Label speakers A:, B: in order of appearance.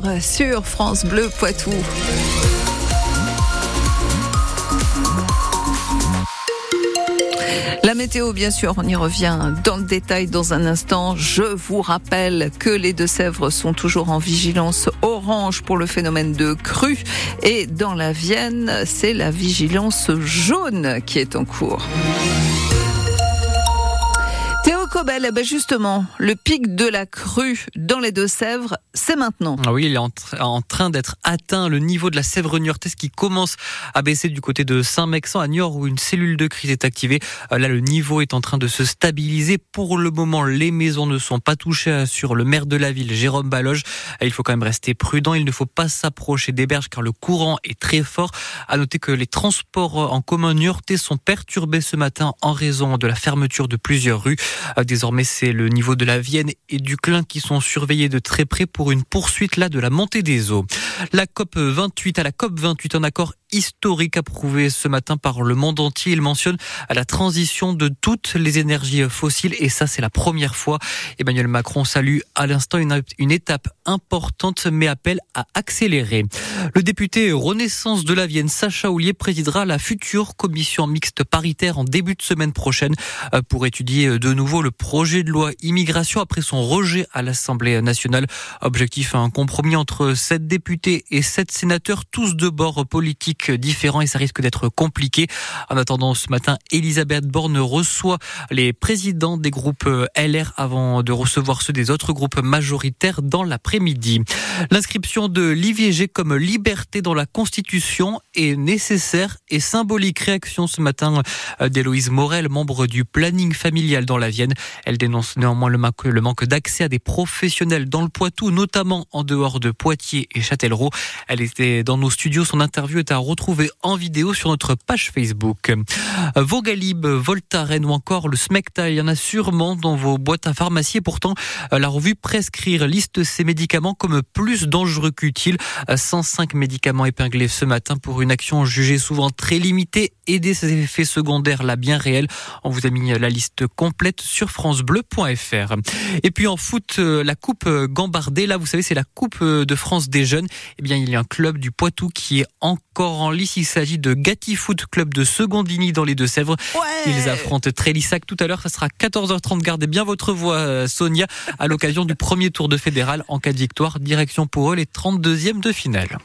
A: 9h sur France Bleu Poitou. La météo, bien sûr, on y revient dans le détail dans un instant. Je vous rappelle que les Deux-Sèvres sont toujours en vigilance orange pour le phénomène de crue et dans la Vienne, c'est la vigilance jaune qui est en cours. Eh ben justement, le pic de la crue dans les Deux-Sèvres, c'est maintenant.
B: Ah oui, il est en, train d'être atteint. Le niveau de la Sèvre niortaise qui commence à baisser du côté de Saint-Mexan à Niort où une cellule de crise est activée. Euh, là, le niveau est en train de se stabiliser. Pour le moment, les maisons ne sont pas touchées sur le maire de la ville, Jérôme Baloge. Euh, il faut quand même rester prudent. Il ne faut pas s'approcher des berges car le courant est très fort. À noter que les transports en commun niortais sont perturbés ce matin en raison de la fermeture de plusieurs rues. Désormais, c'est le niveau de la Vienne et du Clin qui sont surveillés de très près pour une poursuite là de la montée des eaux. La COP 28 à la COP 28 en accord historique approuvé ce matin par le monde entier. Il mentionne la transition de toutes les énergies fossiles et ça c'est la première fois. Emmanuel Macron salue à l'instant une, étape importante mais appelle à accélérer. Le député Renaissance de la Vienne, Sacha Houlier, présidera la future commission mixte paritaire en début de semaine prochaine euh, pour étudier de nouveau le projet de loi immigration après son rejet à l'Assemblée nationale. Objectif un compromis entre sept députés et sept sénateurs, tous de bord politique différents et ça risque d'être compliqué. En attendant, ce matin, Elisabeth Borne reçoit les présidents des groupes LR avant de recevoir ceux des autres groupes majoritaires dans l'après-midi. L'inscription de l'IVG comme liberté dans la Constitution est nécessaire et symbolique. Réaction ce matin d'Héloïse Morel, membre du planning familial dans la Vienne. Elle dénonce néanmoins le manque d'accès à des professionnels dans le Poitou, notamment en dehors de Poitiers et Châtellerault. Elle était dans nos studios. Son interview est à retrouver en vidéo sur notre page Facebook. Vogalib, Voltaren ou encore le Smecta, il y en a sûrement dans vos boîtes à pharmacie et pourtant la revue Prescrire liste ces médicaments comme plus dangereux qu'utiles. 105 médicaments épinglés ce matin pour une action jugée souvent très limitée et des effets secondaires là bien réels. On vous a mis la liste complète sur francebleu.fr. Et puis en foot, la coupe Gambardée, là vous savez c'est la coupe de France des jeunes. Eh bien il y a un club du Poitou qui est encore en lice. Il s'agit de Gatti Foot Club de Secondini dans les Deux-Sèvres. Ils affrontent Trélissac tout à l'heure. Ça sera 14h30. Gardez bien votre voix, euh, Sonia, à l'occasion du premier tour de fédéral. En cas de victoire, direction pour eux les 32e de finale.